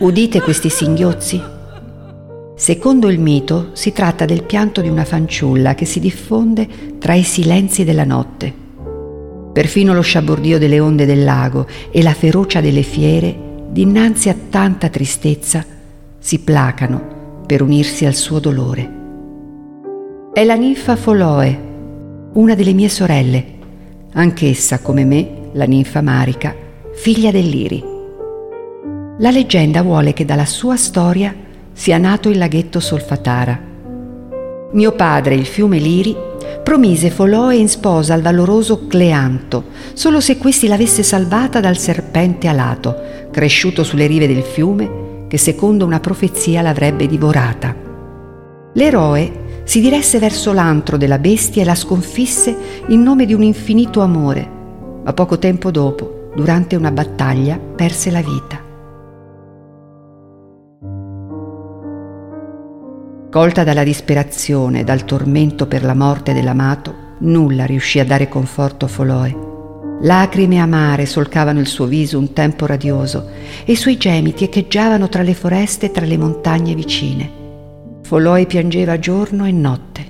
Udite questi singhiozzi? Secondo il mito si tratta del pianto di una fanciulla che si diffonde tra i silenzi della notte. Perfino lo sciabordio delle onde del lago e la ferocia delle fiere, dinanzi a tanta tristezza, si placano per unirsi al suo dolore. È la ninfa Foloe, una delle mie sorelle, anch'essa come me, la ninfa Marica, figlia dell'Iri. La leggenda vuole che dalla sua storia sia nato il laghetto Solfatara. Mio padre, il fiume Liri, promise Foloe in sposa al valoroso Cleanto, solo se questi l'avesse salvata dal serpente alato, cresciuto sulle rive del fiume, che secondo una profezia l'avrebbe divorata. L'eroe si diresse verso l'antro della bestia e la sconfisse in nome di un infinito amore, ma poco tempo dopo, durante una battaglia, perse la vita. Colta dalla disperazione, dal tormento per la morte dell'amato, nulla riuscì a dare conforto a Foloe. Lacrime amare solcavano il suo viso un tempo radioso e i suoi gemiti echeggiavano tra le foreste e tra le montagne vicine. Foloe piangeva giorno e notte.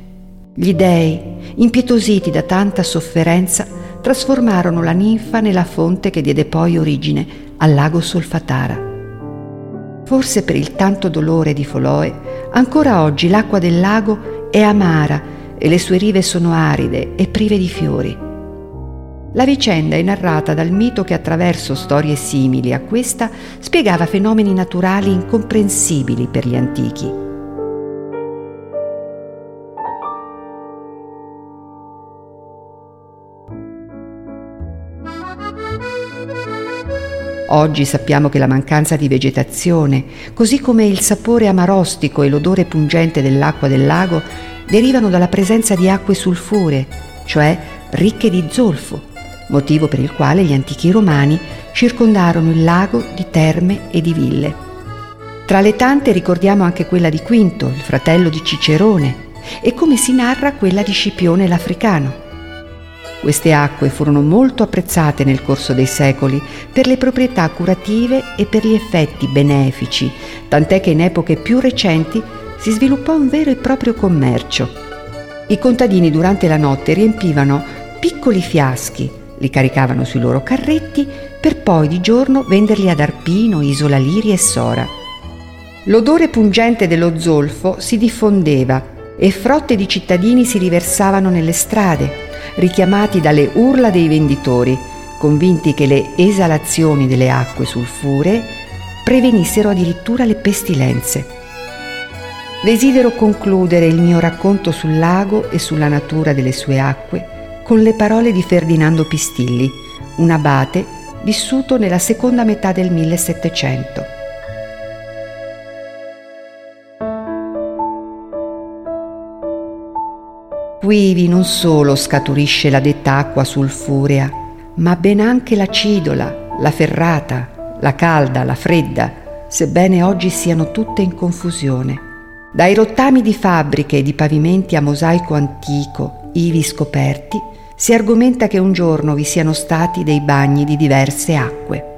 Gli dei, impietositi da tanta sofferenza, trasformarono la ninfa nella fonte che diede poi origine al lago Solfatara. Forse per il tanto dolore di Foloe, ancora oggi l'acqua del lago è amara e le sue rive sono aride e prive di fiori. La vicenda è narrata dal mito che attraverso storie simili a questa spiegava fenomeni naturali incomprensibili per gli antichi. Oggi sappiamo che la mancanza di vegetazione, così come il sapore amarostico e l'odore pungente dell'acqua del lago, derivano dalla presenza di acque sulfure, cioè ricche di zolfo, motivo per il quale gli antichi romani circondarono il lago di terme e di ville. Tra le tante ricordiamo anche quella di Quinto, il fratello di Cicerone, e come si narra quella di Scipione l'Africano. Queste acque furono molto apprezzate nel corso dei secoli per le proprietà curative e per gli effetti benefici, tant'è che in epoche più recenti si sviluppò un vero e proprio commercio. I contadini durante la notte riempivano piccoli fiaschi, li caricavano sui loro carretti per poi di giorno venderli ad Arpino, Isola Liri e Sora. L'odore pungente dello zolfo si diffondeva e frotte di cittadini si riversavano nelle strade, richiamati dalle urla dei venditori, convinti che le esalazioni delle acque sulfuree prevenissero addirittura le pestilenze. Desidero concludere il mio racconto sul lago e sulla natura delle sue acque con le parole di Ferdinando Pistilli, un abate vissuto nella seconda metà del 1700. Quivi non solo scaturisce la detta acqua sulfurea, ma ben anche la cidola, la ferrata, la calda, la fredda, sebbene oggi siano tutte in confusione. Dai rottami di fabbriche e di pavimenti a mosaico antico, ivi scoperti, si argomenta che un giorno vi siano stati dei bagni di diverse acque.